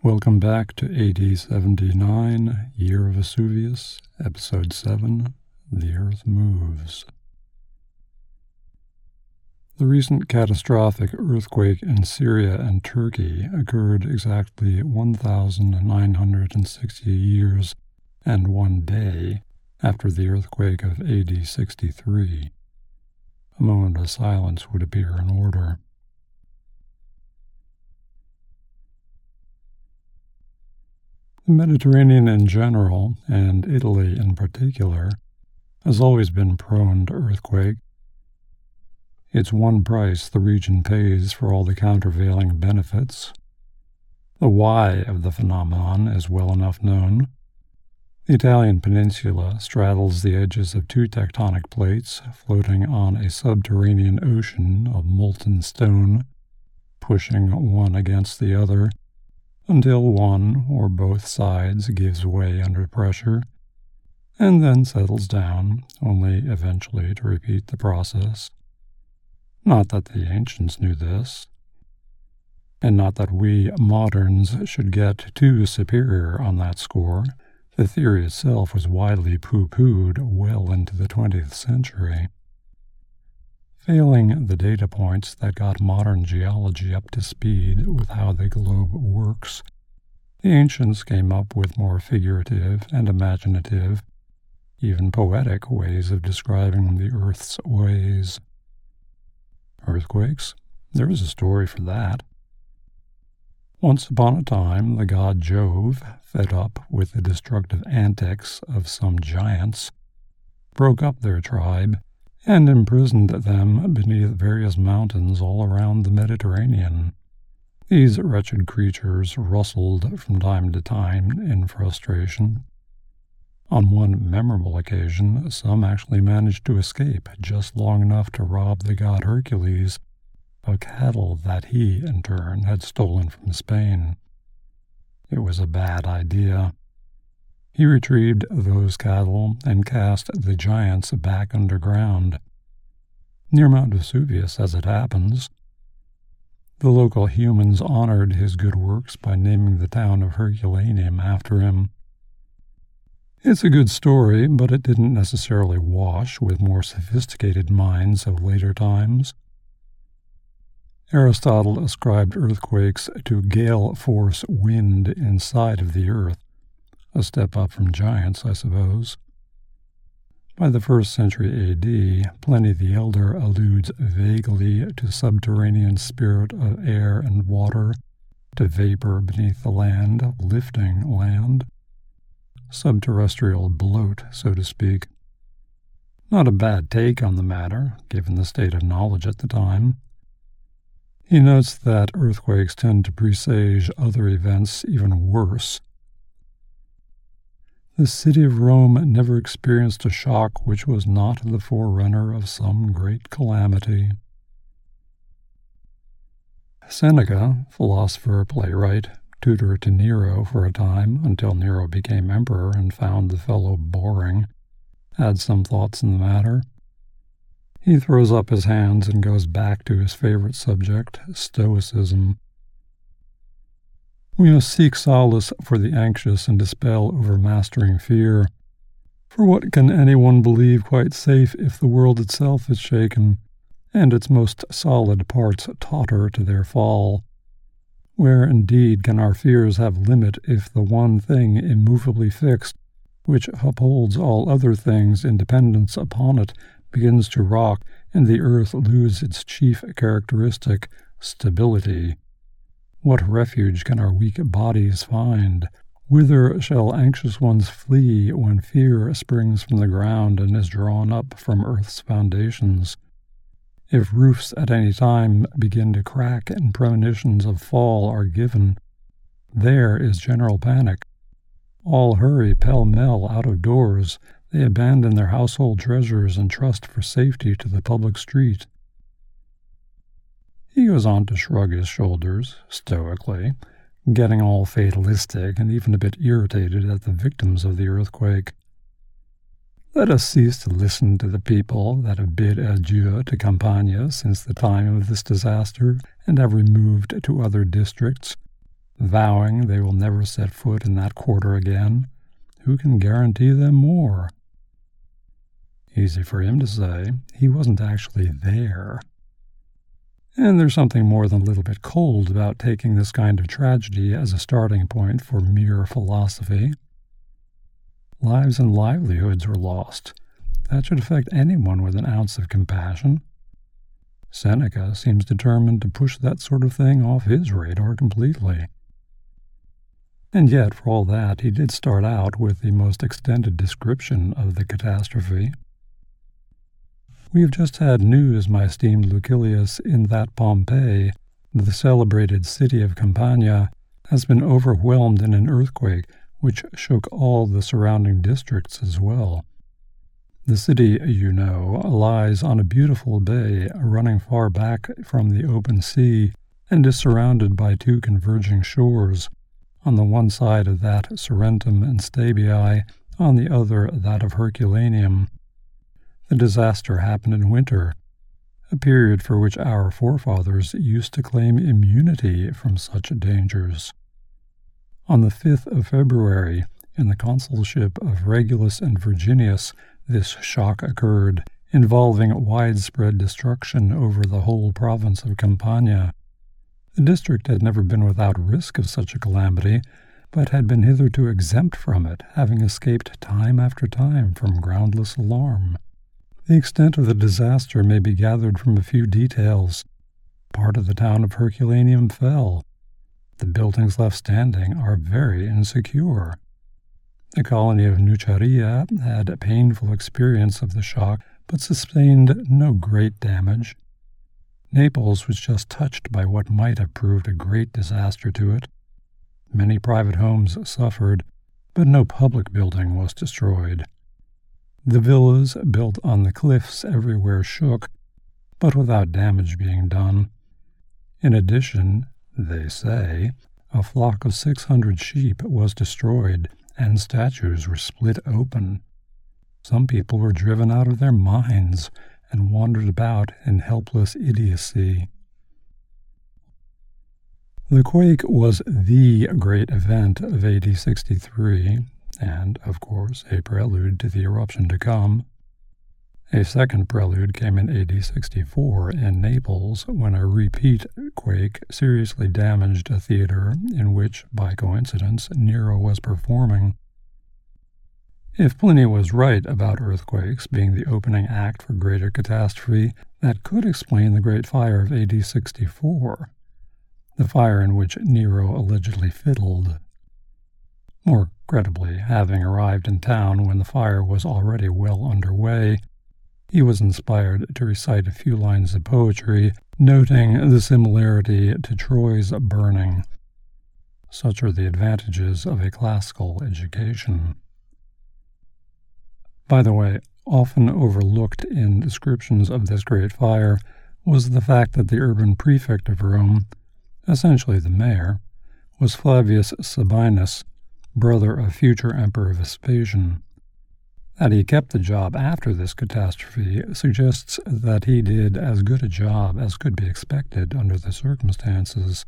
Welcome back to AD 79, Year of Vesuvius, Episode 7 The Earth Moves. The recent catastrophic earthquake in Syria and Turkey occurred exactly 1,960 years and one day after the earthquake of AD 63. A moment of silence would appear in order. The Mediterranean in general, and Italy in particular, has always been prone to earthquake. It's one price the region pays for all the countervailing benefits. The why of the phenomenon is well enough known. The Italian peninsula straddles the edges of two tectonic plates floating on a subterranean ocean of molten stone, pushing one against the other until one or both sides gives way under pressure and then settles down, only eventually to repeat the process. Not that the ancients knew this, and not that we moderns should get too superior on that score. The theory itself was widely pooh poohed well into the 20th century. Failing the data points that got modern geology up to speed with how the globe works, the ancients came up with more figurative and imaginative, even poetic ways of describing the earth's ways. Earthquakes? There is a story for that. Once upon a time, the god Jove, fed up with the destructive antics of some giants, broke up their tribe and imprisoned them beneath various mountains all around the Mediterranean. These wretched creatures rustled from time to time in frustration. On one memorable occasion, some actually managed to escape just long enough to rob the god Hercules of cattle that he, in turn, had stolen from Spain. It was a bad idea. He retrieved those cattle and cast the giants back underground. Near Mount Vesuvius, as it happens, the local humans honored his good works by naming the town of Herculaneum after him. It's a good story, but it didn't necessarily wash with more sophisticated minds of later times. Aristotle ascribed earthquakes to gale force wind inside of the earth, a step up from giants, I suppose. By the first century AD, Pliny the Elder alludes vaguely to subterranean spirit of air and water, to vapor beneath the land, lifting land. Subterrestrial bloat, so to speak. Not a bad take on the matter, given the state of knowledge at the time. He notes that earthquakes tend to presage other events even worse. The city of Rome never experienced a shock which was not the forerunner of some great calamity. Seneca, philosopher, playwright, tutor to Nero for a time until Nero became emperor and found the fellow boring, had some thoughts in the matter. He throws up his hands and goes back to his favorite subject, Stoicism. We must seek solace for the anxious and dispel overmastering fear. For what can anyone believe quite safe if the world itself is shaken, and its most solid parts totter to their fall? Where indeed can our fears have limit if the one thing immovably fixed, which upholds all other things in dependence upon it, begins to rock, and the earth lose its chief characteristic, stability. What refuge can our weak bodies find? Whither shall anxious ones flee when fear springs from the ground and is drawn up from earth's foundations? If roofs at any time begin to crack and premonitions of fall are given, there is general panic. All hurry pell mell out of doors, they abandon their household treasures and trust for safety to the public street. He goes on to shrug his shoulders, stoically, getting all fatalistic and even a bit irritated at the victims of the earthquake. Let us cease to listen to the people that have bid adieu to Campania since the time of this disaster and have removed to other districts, vowing they will never set foot in that quarter again. Who can guarantee them more? Easy for him to say. He wasn't actually there. And there's something more than a little bit cold about taking this kind of tragedy as a starting point for mere philosophy. Lives and livelihoods were lost. That should affect anyone with an ounce of compassion. Seneca seems determined to push that sort of thing off his radar completely. And yet, for all that, he did start out with the most extended description of the catastrophe. We have just had news, my esteemed Lucilius, in that Pompeii, the celebrated city of Campania, has been overwhelmed in an earthquake which shook all the surrounding districts as well. The city, you know, lies on a beautiful bay running far back from the open sea and is surrounded by two converging shores. On the one side of that of Sorrentum and Stabiae, on the other that of Herculaneum. The disaster happened in winter, a period for which our forefathers used to claim immunity from such dangers. On the 5th of February, in the consulship of Regulus and Virginius, this shock occurred, involving widespread destruction over the whole province of Campania. The district had never been without risk of such a calamity, but had been hitherto exempt from it, having escaped time after time from groundless alarm. The extent of the disaster may be gathered from a few details. Part of the town of Herculaneum fell. The buildings left standing are very insecure. The colony of Nuceria had a painful experience of the shock, but sustained no great damage. Naples was just touched by what might have proved a great disaster to it. Many private homes suffered, but no public building was destroyed. The villas built on the cliffs everywhere shook, but without damage being done. In addition, they say, a flock of 600 sheep was destroyed and statues were split open. Some people were driven out of their minds and wandered about in helpless idiocy. The quake was the great event of AD 63, and, of course, a prelude to the eruption to come. A second prelude came in AD 64 in Naples when a repeat quake seriously damaged a theater in which, by coincidence, Nero was performing. If Pliny was right about earthquakes being the opening act for greater catastrophe, that could explain the Great Fire of AD 64, the fire in which Nero allegedly fiddled. More credibly, having arrived in town when the fire was already well under way, he was inspired to recite a few lines of poetry, noting the similarity to Troy's burning. Such are the advantages of a classical education. By the way, often overlooked in descriptions of this great fire was the fact that the urban prefect of Rome, essentially the mayor, was Flavius Sabinus, brother of future Emperor Vespasian. That he kept the job after this catastrophe suggests that he did as good a job as could be expected under the circumstances.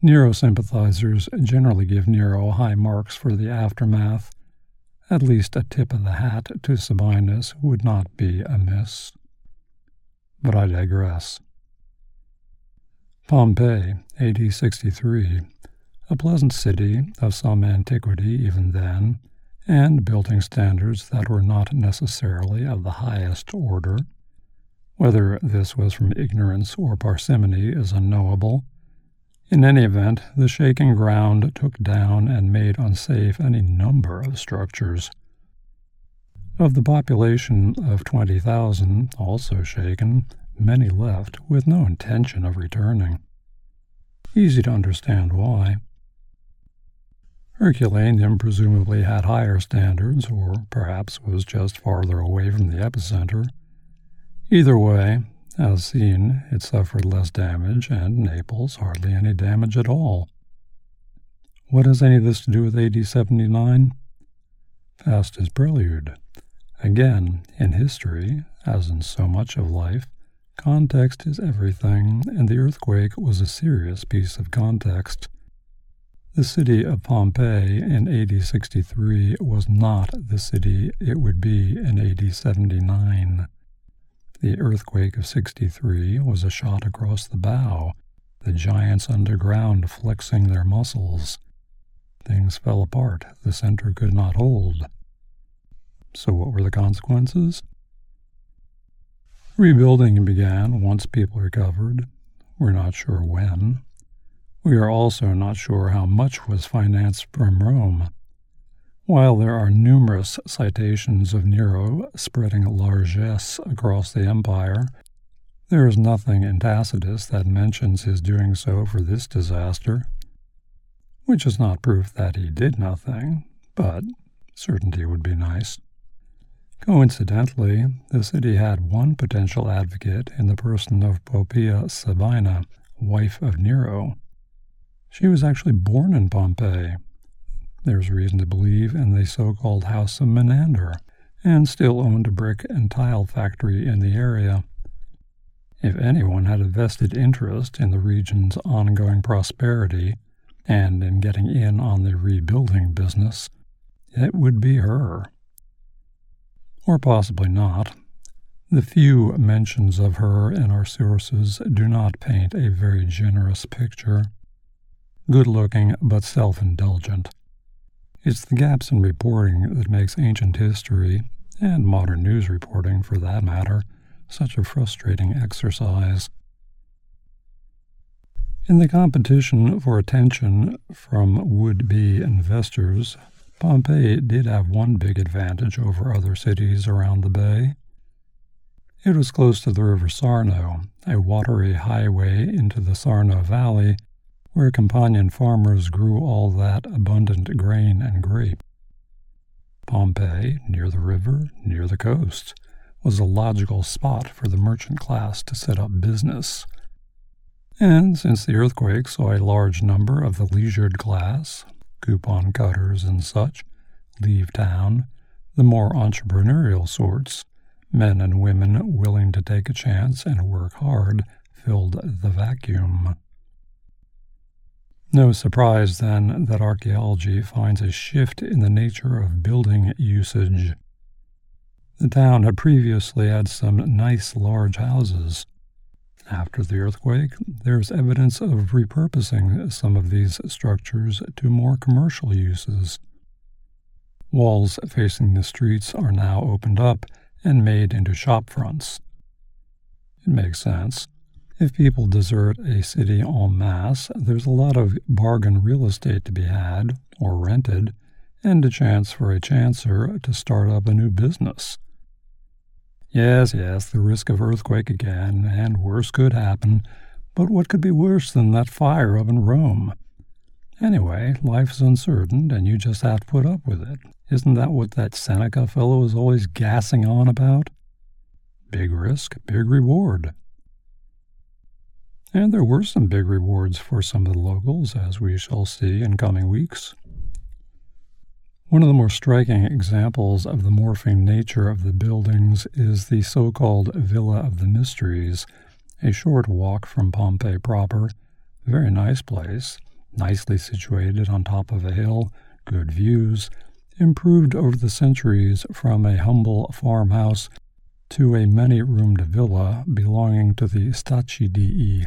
Nero sympathizers generally give Nero high marks for the aftermath. At least a tip of the hat to Sabinus would not be amiss. But I digress. Pompeii, AD 63, a pleasant city of some antiquity even then, and building standards that were not necessarily of the highest order. Whether this was from ignorance or parsimony is unknowable. In any event, the shaking ground took down and made unsafe any number of structures. Of the population of 20,000, also shaken, many left with no intention of returning. Easy to understand why. Herculaneum presumably had higher standards, or perhaps was just farther away from the epicenter. Either way, as seen, it suffered less damage, and Naples hardly any damage at all. What has any of this to do with AD 79? Fast as prelude. Again, in history, as in so much of life, context is everything, and the earthquake was a serious piece of context. The city of Pompeii in AD 63 was not the city it would be in AD 79. The earthquake of 63 was a shot across the bow, the giants underground flexing their muscles. Things fell apart, the center could not hold. So, what were the consequences? Rebuilding began once people recovered. We're not sure when. We are also not sure how much was financed from Rome. While there are numerous citations of Nero spreading largesse across the empire, there is nothing in Tacitus that mentions his doing so for this disaster, which is not proof that he did nothing, but certainty would be nice. Coincidentally, the city had one potential advocate in the person of Poppaea Sabina, wife of Nero. She was actually born in Pompeii. There's reason to believe in the so called House of Menander, and still owned a brick and tile factory in the area. If anyone had a vested interest in the region's ongoing prosperity and in getting in on the rebuilding business, it would be her or possibly not. The few mentions of her in our sources do not paint a very generous picture. Good looking, but self indulgent. It's the gaps in reporting that makes ancient history, and modern news reporting for that matter, such a frustrating exercise. In the competition for attention from would be investors, Pompeii did have one big advantage over other cities around the bay. It was close to the River Sarno, a watery highway into the Sarno Valley, where Campanian farmers grew all that abundant grain and grape. Pompeii, near the river, near the coast, was a logical spot for the merchant class to set up business. And since the earthquake saw a large number of the leisured class, coupon cutters and such, leave town, the more entrepreneurial sorts, men and women willing to take a chance and work hard, filled the vacuum. No surprise, then, that archaeology finds a shift in the nature of building usage. The town had previously had some nice large houses, after the earthquake, there's evidence of repurposing some of these structures to more commercial uses. Walls facing the streets are now opened up and made into shop fronts. It makes sense. If people desert a city en masse, there's a lot of bargain real estate to be had or rented, and a chance for a chancer to start up a new business. Yes, yes, the risk of earthquake again, and worse could happen, but what could be worse than that fire up in Rome? Anyway, life is uncertain, and you just have to put up with it. Isn't that what that Seneca fellow is always gassing on about? Big risk, big reward. And there were some big rewards for some of the locals, as we shall see in coming weeks. One of the more striking examples of the morphing nature of the buildings is the so called Villa of the Mysteries, a short walk from Pompeii proper. Very nice place, nicely situated on top of a hill, good views, improved over the centuries from a humble farmhouse to a many roomed villa belonging to the Istacidii,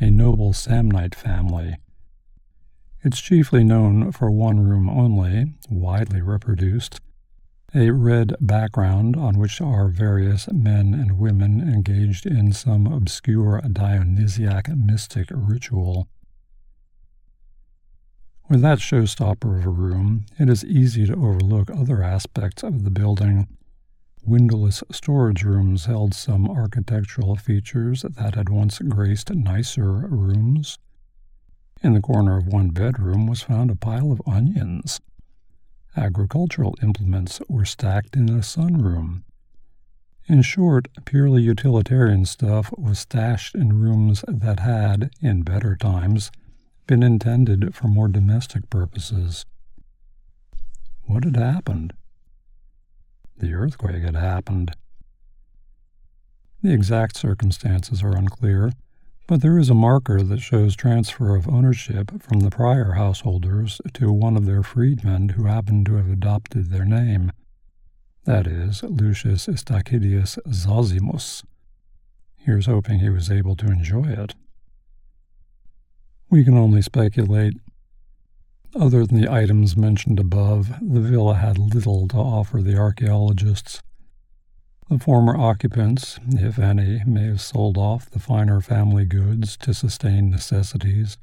a noble Samnite family. It's chiefly known for one room only, widely reproduced, a red background on which are various men and women engaged in some obscure Dionysiac mystic ritual. With that showstopper of a room, it is easy to overlook other aspects of the building. Windowless storage rooms held some architectural features that had once graced nicer rooms. In the corner of one bedroom was found a pile of onions. Agricultural implements were stacked in a sunroom. In short, purely utilitarian stuff was stashed in rooms that had, in better times, been intended for more domestic purposes. What had happened? The earthquake had happened. The exact circumstances are unclear, But there is a marker that shows transfer of ownership from the prior householders to one of their freedmen who happened to have adopted their name. That is, Lucius Istacidius Zosimus. Here's hoping he was able to enjoy it. We can only speculate. Other than the items mentioned above, the villa had little to offer the archaeologists. The former occupants, if any, may have sold off the finer family goods to sustain necessities,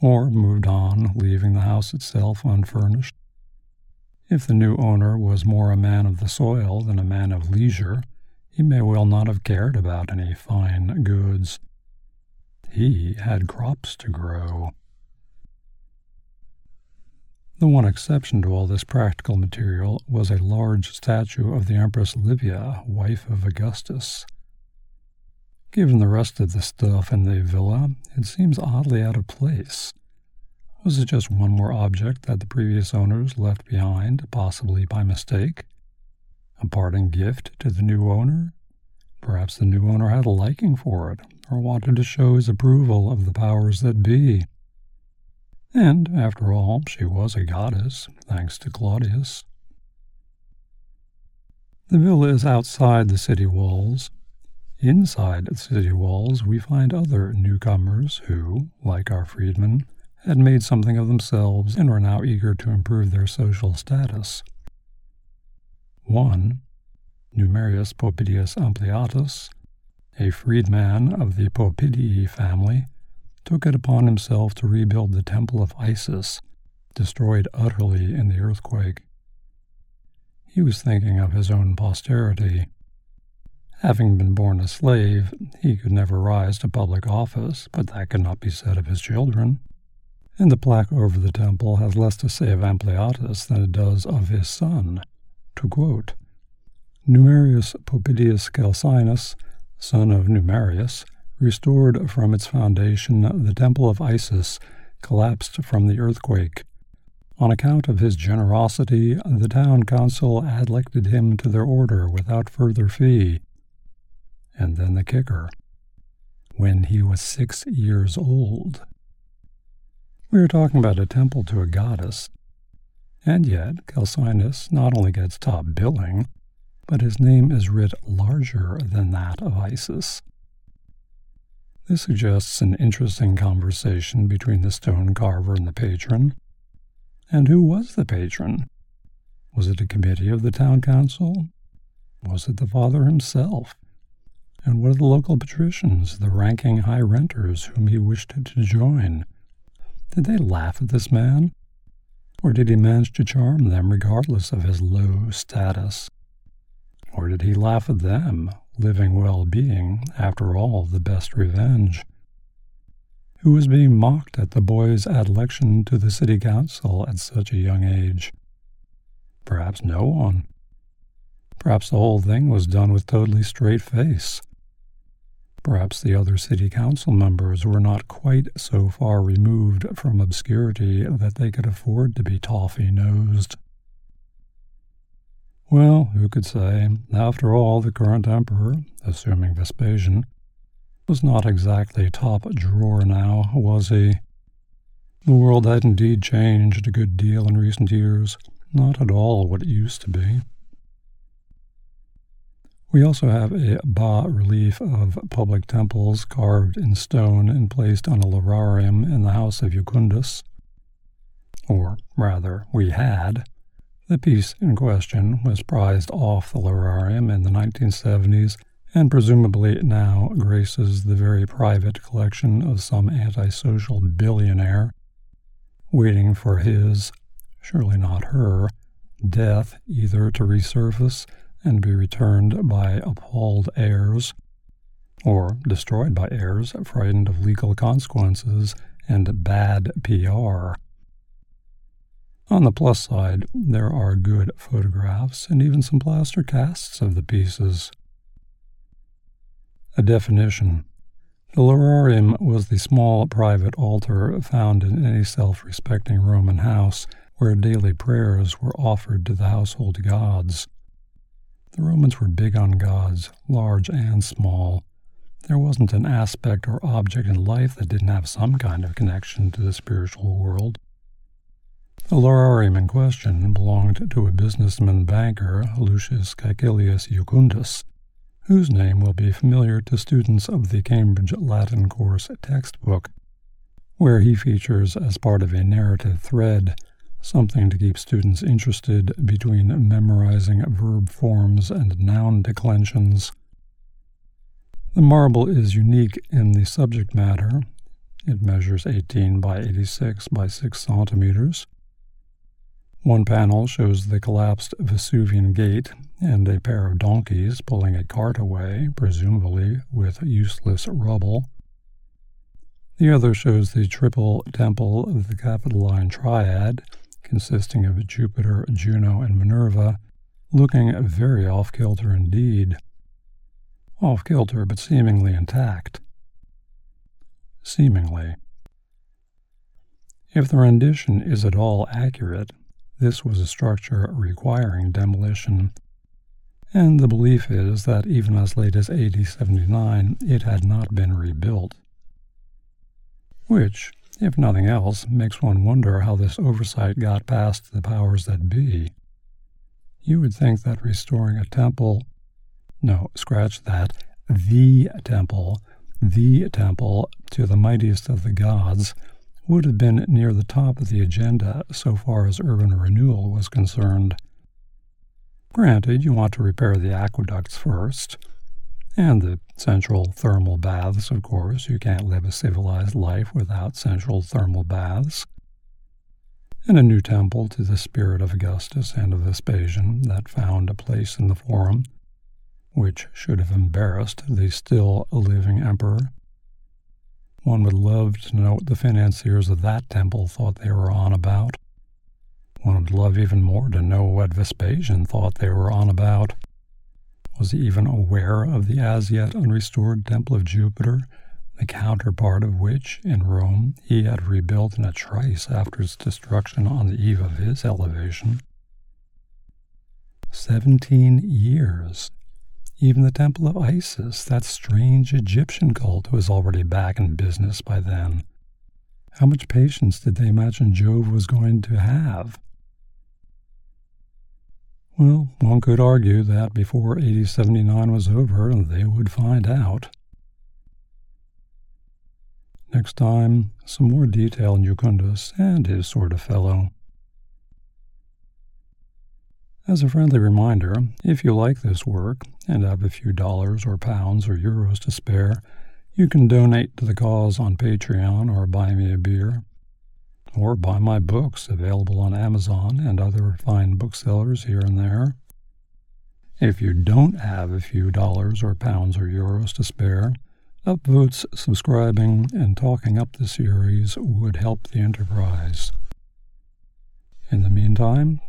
or moved on, leaving the house itself unfurnished. If the new owner was more a man of the soil than a man of leisure, he may well not have cared about any fine goods. He had crops to grow. The one exception to all this practical material was a large statue of the Empress Livia, wife of Augustus. Given the rest of the stuff in the villa, it seems oddly out of place. Was it just one more object that the previous owners left behind, possibly by mistake? A parting gift to the new owner? Perhaps the new owner had a liking for it, or wanted to show his approval of the powers that be. And, after all, she was a goddess, thanks to Claudius. The villa is outside the city walls. Inside the city walls, we find other newcomers who, like our freedmen, had made something of themselves and were now eager to improve their social status. One, Numerius Popidius Ampliatus, a freedman of the Popidii family, took it upon himself to rebuild the temple of Isis, destroyed utterly in the earthquake. He was thinking of his own posterity. Having been born a slave, he could never rise to public office, but that could not be said of his children. And the plaque over the temple has less to say of Ampliatus than it does of his son. To quote, Numerius Popidius Celsinus, son of Numerius, restored from its foundation, the temple of Isis collapsed from the earthquake. On account of his generosity, the town council elected him to their order without further fee. And then the kicker. When he was six years old. We are talking about a temple to a goddess. And yet, Celsinus not only gets top billing, but his name is writ larger than that of Isis. This suggests an interesting conversation between the stone carver and the patron. And who was the patron? Was it a committee of the town council? Was it the father himself? And what of the local patricians, the ranking high renters whom he wished to join? Did they laugh at this man? Or did he manage to charm them regardless of his low status? Or did he laugh at them, living well being, after all, the best revenge? Who was being mocked at the boy's election to the city council at such a young age? Perhaps no one. Perhaps the whole thing was done with totally straight face. Perhaps the other city council members were not quite so far removed from obscurity that they could afford to be toffee nosed. Well, who could say? After all, the current emperor, assuming Vespasian, was not exactly top drawer now, was he? The world had indeed changed a good deal in recent years, not at all what it used to be. We also have a bas relief of public temples carved in stone and placed on a lararium in the house of Jucundus. Or, rather, we had. The piece in question was prized off the lararium in the 1970s and presumably now graces the very private collection of some antisocial billionaire, waiting for his, surely not her, death either to resurface and be returned by appalled heirs, or destroyed by heirs frightened of legal consequences and bad PR. On the plus side, there are good photographs and even some plaster casts of the pieces. A definition The lararium was the small private altar found in any self respecting Roman house where daily prayers were offered to the household gods. The Romans were big on gods, large and small, there wasn't an aspect or object in life that didn't have some kind of connection to the spiritual world. The lararium in question belonged to a businessman banker, Lucius Caecilius Jucundus, whose name will be familiar to students of the Cambridge Latin course textbook, where he features as part of a narrative thread, something to keep students interested between memorizing verb forms and noun declensions. The marble is unique in the subject matter. It measures 18 by 86 by 6 centimeters. One panel shows the collapsed Vesuvian gate and a pair of donkeys pulling a cart away, presumably with useless rubble. The other shows the triple temple of the Capitoline Triad, consisting of Jupiter, Juno, and Minerva, looking very off kilter indeed off kilter but seemingly intact. Seemingly. If the rendition is at all accurate, this was a structure requiring demolition, and the belief is that even as late as AD 79 it had not been rebuilt. Which, if nothing else, makes one wonder how this oversight got past the powers that be. You would think that restoring a temple no, scratch that. The temple, the temple to the mightiest of the gods, would have been near the top of the agenda so far as urban renewal was concerned. Granted, you want to repair the aqueducts first, and the central thermal baths, of course. You can't live a civilized life without central thermal baths. And a new temple to the spirit of Augustus and of Vespasian that found a place in the Forum which should have embarrassed the still living emperor. One would love to know what the financiers of that temple thought they were on about. One would love even more to know what Vespasian thought they were on about. Was he even aware of the as yet unrestored Temple of Jupiter, the counterpart of which, in Rome, he had rebuilt in a trice after its destruction on the eve of his elevation? Seventeen years even the Temple of Isis, that strange Egyptian cult, was already back in business by then. How much patience did they imagine Jove was going to have? Well, one could argue that before AD 79 was over, they would find out. Next time, some more detail on Jucundus and his sort of fellow. As a friendly reminder, if you like this work and have a few dollars or pounds or euros to spare, you can donate to the cause on Patreon or buy me a beer. Or buy my books available on Amazon and other fine booksellers here and there. If you don't have a few dollars or pounds or euros to spare, upvotes, subscribing, and talking up the series would help the enterprise. In the meantime,